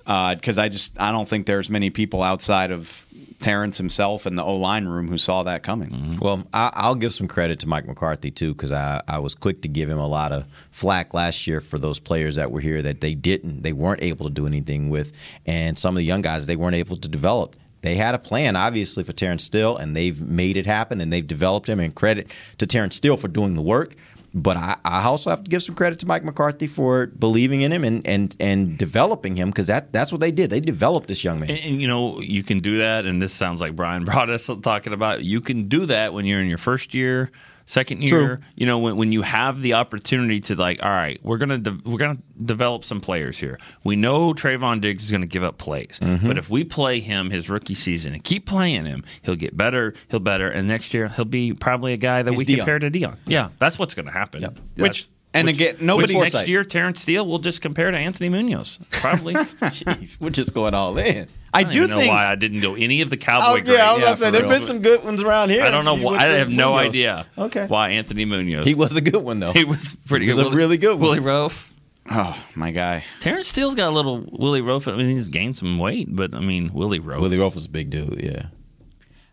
Uh, because I just I don't think there's many people outside of Terence himself and the O line room who saw that coming. Mm-hmm. Well, I, I'll give some credit to Mike McCarthy too, because I, I was quick to give him a lot of flack last year for those players that were here that they didn't, they weren't able to do anything with, and some of the young guys they weren't able to develop. They had a plan, obviously, for Terence Steele, and they've made it happen, and they've developed him. And credit to Terence Steele for doing the work. But I, I also have to give some credit to Mike McCarthy for believing in him and and, and developing him because that, that's what they did. They developed this young man. And, and, you know, you can do that, and this sounds like Bryan Broaddus talking about. You can do that when you're in your first year, second year. True. You know, when, when you have the opportunity to like, all right, we're gonna de- we're gonna develop some players here. We know Trevon Diggs is gonna give up plays, Mm-hmm. but if we play him his rookie season and keep playing him, he'll get better. He'll better, and next year he'll be probably a guy that He's we Deion. compare to Deion. Yeah, that's what's gonna happen. Which and again, nobody which next year Terence Steele will just compare to Anthony Munoz, probably. *laughs* Jeez, we're just going all in. I, don't do even know why I didn't go any of the Oh, Cowboy. yeah, I was grades. gonna say for there's real. been some good ones around here. I don't know. Why, I to have no Munoz. idea. Okay. Why Anthony Munoz? He was a good one though. He was pretty He was good. a Willie- really good one. Willie Rofe. Oh my guy. Terence Steele's got a little Willie Rofe. I mean, he's gained some weight, but I mean, Willie Rofe. Willie Rofe was a big dude. Yeah.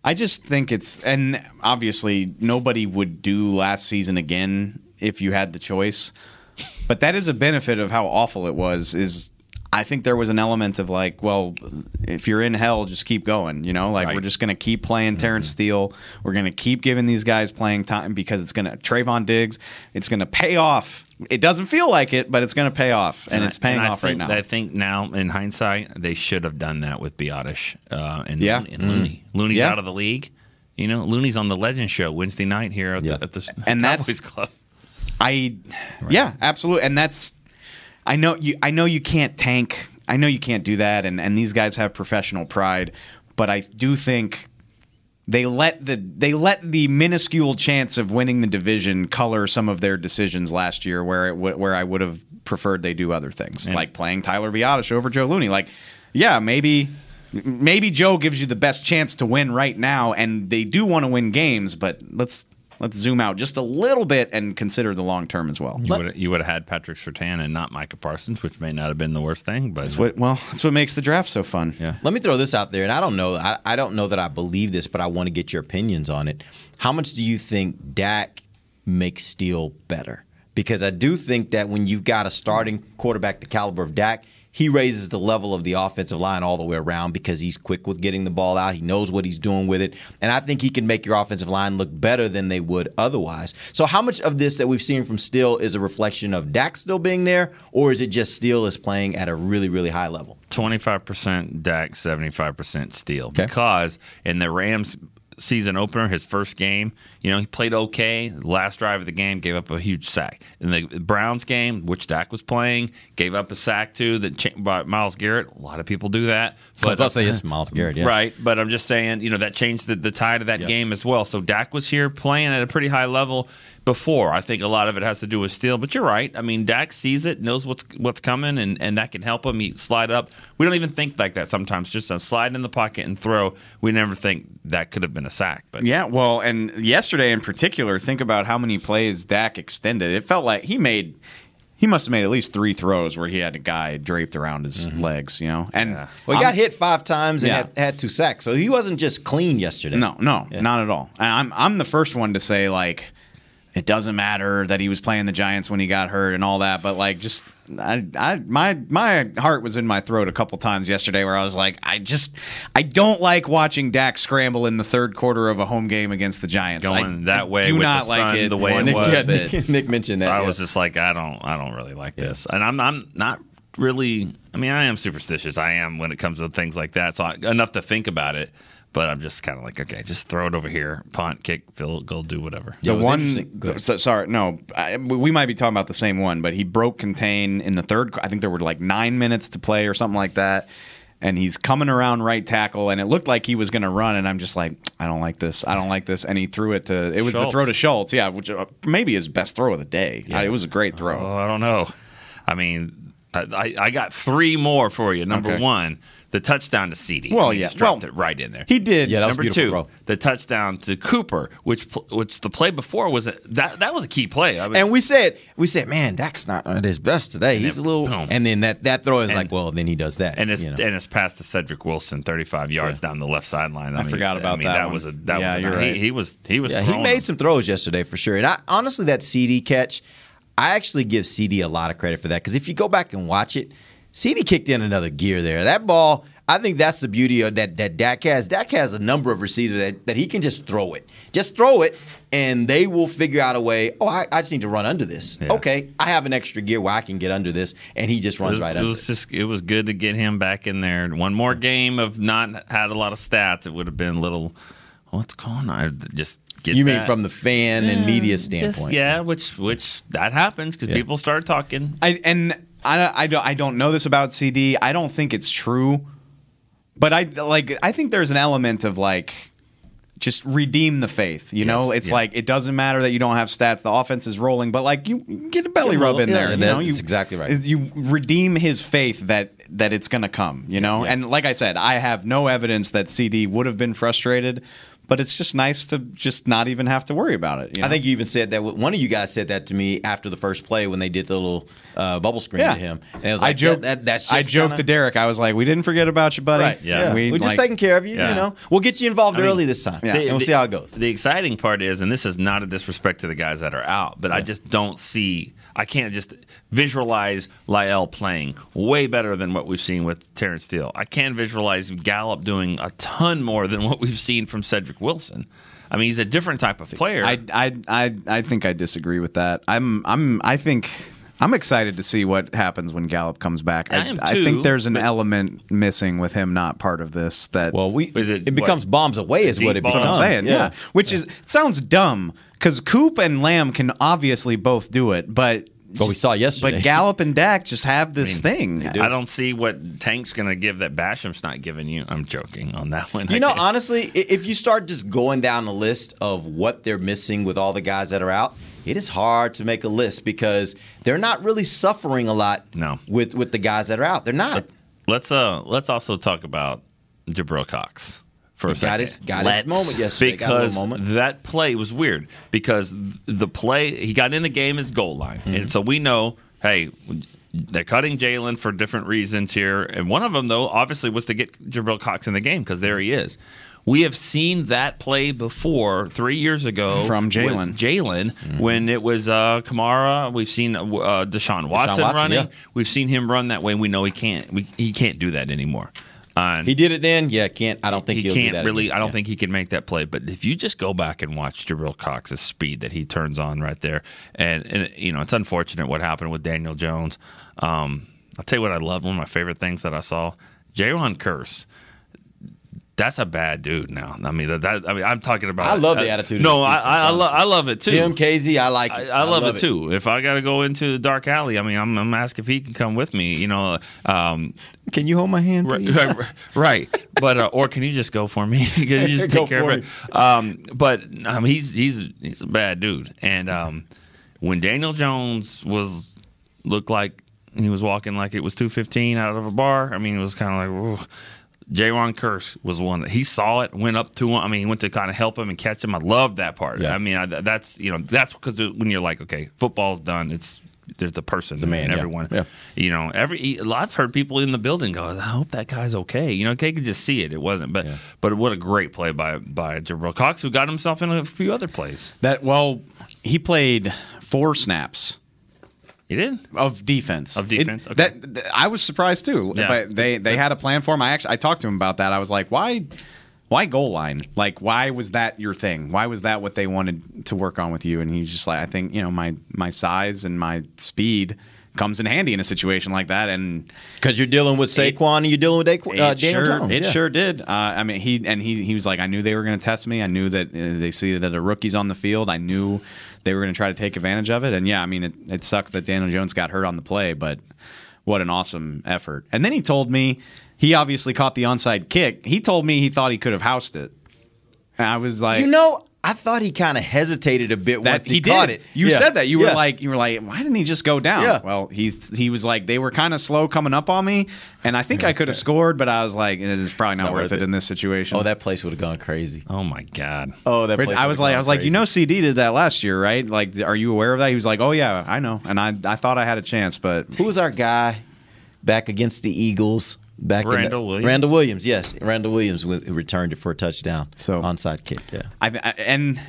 I just think it's and obviously nobody would do last season again if you had the choice. But that is a benefit of how awful it was is I think there was an element of like, well, if you're in hell, just keep going, you know? Like we're just going to keep playing Terence Steele. We're going to keep giving these guys playing time because it's going to Trevon Diggs, it's going to pay off. It doesn't feel like it, but it's going to pay off and, it's paying I off right now. I think now, in hindsight, they should have done that with Biadasz uh, and, Yeah. and Looney. Looney's Yeah. out of the league. You know, Looney's on the Legend Show Wednesday night here at, the, at the And Cowboys that's- Club. I yeah, absolutely. And that's I know you I know you can't tank. I know you can't do that and and these guys have professional pride, but I do think they let the they let the minuscule chance of winning the division color some of their decisions last year where it w- where I would have preferred they do other things like playing Tyler Biadasz over Joe Looney like yeah maybe maybe Joe gives you the best chance to win right now and they do want to win games but let's let's zoom out just a little bit and consider the long term as well. You would you would have had Patrick Surtain and not Micah Parsons, which may not have been the worst thing, but That's what well, that's what makes the draft so fun. Yeah. Let me throw this out there, and I don't know. I, I don't know that I believe this, but I want to get your opinions on it. How much do you think Dak makes Steele better? Because I do think that when you've got a starting quarterback the caliber of Dak, he raises the level of the offensive line all the way around because he's quick with getting the ball out. He knows what he's doing with it. And I think he can make your offensive line look better than they would otherwise. So, how much of this that we've seen from Steele is a reflection of Dak still being there, or is it just Steele is playing at a really, really high level? 25% Dak, 75% Steele. Okay. Because in the Rams season opener, his first game, you know, he played okay. Last drive of the game, gave up a huge sack. In the Browns game, which Dak was playing, gave up a sack to that cha- by Myles Garrett. A lot of people do that. But I'll say, yes, uh, Myles Garrett, yes. Right. But I'm just saying, you know, that changed the, the tide of that game as well. So Dak was here playing at a pretty high level before. I think a lot of it has to do with Steele. But you're right. I mean, Dak sees it, knows what's what's coming, and, and that can help him. He slide up. We don't even think like that sometimes. Just a slide in the pocket and throw. We never think that could have been a sack. But Yeah, well, and yesterday in particular, think about how many plays Dak extended. It felt like he made he must have made at least three throws where he had a guy draped around his mm-hmm. legs, you know. And Well, he I'm- got hit five times and Yeah. had, had two sacks, so he wasn't just clean yesterday. No, no, not at all. And I'm I'm the first one to say like it doesn't matter that he was playing the Giants when he got hurt and all that, but like just I, I my my heart was in my throat a couple times yesterday where I was like I just I don't like watching Dak scramble in the third quarter of a home game against the Giants. going I that way do with not the like sun it the way one it was. bit. Nick, *laughs* Nick mentioned that. I yeah. was just like, I don't, I don't really like this, and I'm, I'm not really. I mean, I am superstitious. I am when it comes to things like that. So I, enough to think about it, but I'm just kind of like, okay, just throw it over here, punt, kick, field goal, do whatever. The one, so, sorry, no, I, we might be talking about the same one, but he broke contain in the third. I think there were like nine minutes to play or something like that, and he's coming around right tackle, and it looked like he was going to run, and I'm just like, I don't like this, I don't like this, and he threw it to. It was the throw to Schultz, yeah, which uh, maybe his best throw of the day. Yeah. it was a great throw. Oh, I don't know. I mean, I, I, I got three more for you. Number Okay. one, the touchdown to CD. Well, he yeah. just dropped Well, it right in there. he did. Yeah, that was Number beautiful two, throw. the touchdown to Cooper, which which the play before was a, that that was a key play. I mean, And we said, we said, man, Dak's not at his best today. He's a little. boom. And then that, that throw is like, well, then he does that. and it's you know. and it's past to Cedric Wilson, thirty five yards down the left sideline. I forgot about I mean, that That one. was a that Yeah, was a, you're he, right. he was he was yeah, he made them. some throws yesterday for sure. And I honestly, that CD catch, I actually give CD a lot of credit for that because if you go back and watch it, CD kicked in another gear there. That ball, I think that's the beauty of that that Dak has. Dak has a number of receivers that, that he can just throw it, just throw it, and they will figure out a way. Oh, I, I just need to run under this. Okay, I have an extra gear where I can get under this, and he just It runs was, right it under. was just it was good to get him back in there. One more game of not had a lot of stats, it would have been a little. What's going on? Just get You mean from the fan and media Just- standpoint? yeah, which which that happens because Yeah. people start talking. I and I, I don't I don't know this about CD. I don't think it's true, but I like I think there's an element of like just redeem the faith. You know, it's yeah. like it doesn't matter that you don't have stats. The offense is rolling, but like you get a belly him a rub in little- there. yeah, you know, that's you, exactly right. You redeem his faith that that it's going to come. You know, Yeah. and like I said, I have no evidence that CD would have been frustrated. But it's just nice to just not even have to worry about it. You know? I think you even said that. One of you guys said that to me after the first play when they did the little uh, bubble screen Yeah. to him. And it was I joked. that, that- that's I joked kinda- to Derek. I was like, "We didn't forget about you, buddy. Right. Yeah. we, We're just like- taking care of you. Yeah. You know, we'll get you involved I mean, early this time. Yeah. And we'll see how it goes. The exciting part is, and this is not a disrespect to the guys that are out, but I just don't see. I can't just visualize Lyle playing way better than what we've seen with Terence Steele. I can visualize Gallup doing a ton more than what we've seen from Cedric Wilson. I mean, he's a different type of player. I, I, I, I think I disagree with that. I'm, I'm, I think I'm excited to see what happens when Gallup comes back. I am I think there's an element missing with him not part of this. That well, we Is it it becomes what? bombs away is what it ball? becomes. What I'm saying. Yeah, which is it sounds dumb because Coop and Lamb can obviously both do it, but But we saw yesterday. but Gallup and Dak just have this I thing. mean, I don't see what Tank's going to give that Basham's not giving you. I'm joking on that one. You know, *laughs* honestly, if you start just going down the list of what they're missing with all the guys that are out, it is hard to make a list because they're not really suffering a lot No. with with the guys that are out. They're not. let's uh let's also talk about Jabril Cox for a He second. got his- got his moment yesterday, Because moment. that play was weird because the play he got in the game is goal line, Mm-hmm. and so we know, hey. They're cutting Jaylon for different reasons here, and one of them, though, obviously was to get Jabril Cox in the game because there he is. We have seen that play before three years ago From Jaylon. Jaylon when it was uh, Kamara. We've seen uh, Deshaun Watson, Watson, running. yeah. We've seen him run that way. and We know he can't. We, he can't do that anymore. Uh, He did it then. Yeah, can't. I don't think he he'll can't do that really. again. I don't Yeah. think he can make that play. But if you just go back and watch Jabril Cox's speed that he turns on right there, and, and you know it's unfortunate what happened with Daniel Jones. Um, I'll tell you what I love. One of my favorite things that I saw, Jayron Kearse. That's a bad dude now. I mean, that, that I mean, I'm talking about. I love the uh, attitude No, I, I, I, lo- I love it too. Him, I like it. I love, love it too. If I got to go into the dark alley, I mean, I'm, I'm asking if he can come with me. You know, um, Can you hold my hand, Right, please? *laughs* right, but uh, or can you just go for me? *laughs* can you just take care of it? Um, but um, he's he's he's a bad dude. And um, when Daniel Jones was looked like he was walking like it was two fifteen out of a bar. I mean, it was kind of like. Whoa. Jayron Kearse was one that he saw it, went up to him. I mean, he went to kind of help him and catch him. I loved that part. Yeah. I mean, I, that's you know that's because when you're like, okay, football's done. It's there's a person, a man, yeah. everyone. Yeah. You know, every I've heard people in the building go, "I hope that guy's okay." You know, they could just see it. It wasn't, but but what a great play by by Jabril Cox, who got himself in a few other plays. That well, he played four snaps. He did of defense. Of defense, It- okay. That, th- I was surprised too. Yeah. But they they had a plan for him. I actually I talked to him about that. I was like, why why goal line? Like why was that your thing? Why was that what they wanted to work on with you? And he's just like, I think you know my my size and my speed comes in handy in a situation like that. And Because you're dealing with Saquon and you're dealing with Daquan, uh, it Daniel sure, Jones. It yeah. sure did. Uh, I mean, he and he he was like, I knew they were going to test me. I knew that uh, they see that a rookie's on the field. I knew they were going to try to take advantage of it. And yeah, I mean, it, it sucks that Daniel Jones got hurt on the play, but what an awesome effort. And then he told me he obviously caught the onside kick. He told me he thought he could have housed it. And I was like, You know, I thought he kind of hesitated a bit that once he, he, caught did. it. You Yeah. said that. You Yeah. were like, you were like, why didn't he just go down? Yeah. Well, he he was like, they were kind of slow coming up on me, and I think I could have scored, but I was like, it's probably not, not worth worth it, it. in this situation. Oh, that place would have gone crazy. Oh my god. Oh, that place I was like, gone I was like, you know, CD did that last year, right? Like, are you aware of that? He was like, oh yeah, I know, and I I thought I had a chance, but Who was our guy back against the Eagles? Back in the- Randall Williams. Randall Williams, yes, Randall Williams returned it for a touchdown. So- onside kick. Yeah. I, I and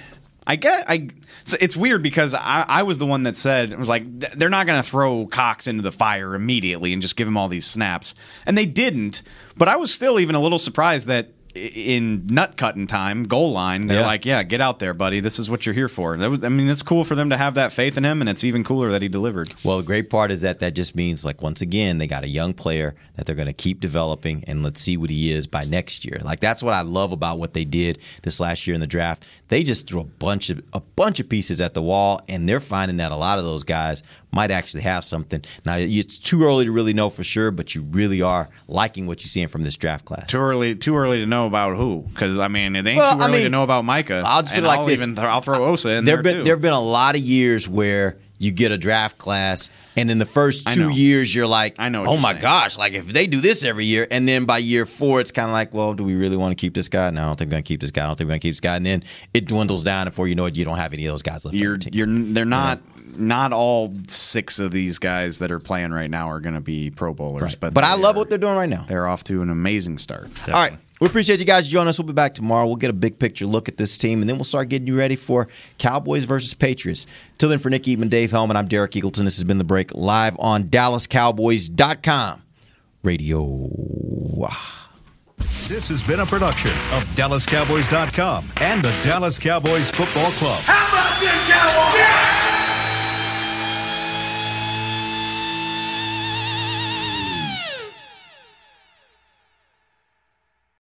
I get I. So it's weird because I, I was the one that said it was like they're not going to throw Cox into the fire immediately and just give him all these snaps, and they didn't. But I was still even a little surprised that i- in nut cutting time, goal line, they're Yeah. like, "Yeah, get out there, buddy. This is what you're here for." That was, I mean, it's cool for them to have that faith in him, and it's even cooler that he delivered. Well, the great part is that that just means, like, once again, they got a young player that they're going to keep developing, and let's see what he is by next year. Like, that's what I love about what they did this last year in the draft. They just threw a bunch of a bunch of pieces at the wall, and they're finding that a lot of those guys might actually have something. Now, it's too early to really know for sure, but you really are liking what you're seeing from this draft class. Too early, too early to know about who, because I mean, it ain't Well, too I early to know about Micah. I'll just put it like I'll this. Even I'll throw Osa in There there have been too. there have been a lot of years where you get a draft class, and in the first two years you're like, I know oh my saying. gosh, like if they do this every year, and then by year four it's kind of like, well, do we really want to keep this guy? No, I don't think we're gonna keep this guy. I don't think we're gonna keep this guy, and then it dwindles down, and before you know it, you don't have any of those guys left. you're you're they're not not all six of these guys that are playing right now are going to be Pro Bowlers, but but I love are- what they're doing right now. They're off to an amazing start. All right. We appreciate you guys joining us. We'll be back tomorrow. We'll get a big picture look at this team, and then we'll start getting you ready for Cowboys versus Patriots. Till then, for Nick Eatman, Dave Helman, I'm Derek Eagleton. This has been The Break live on DallasCowboys.com radio. This has been a production of DallasCowboys.com and the Dallas Cowboys Football Club.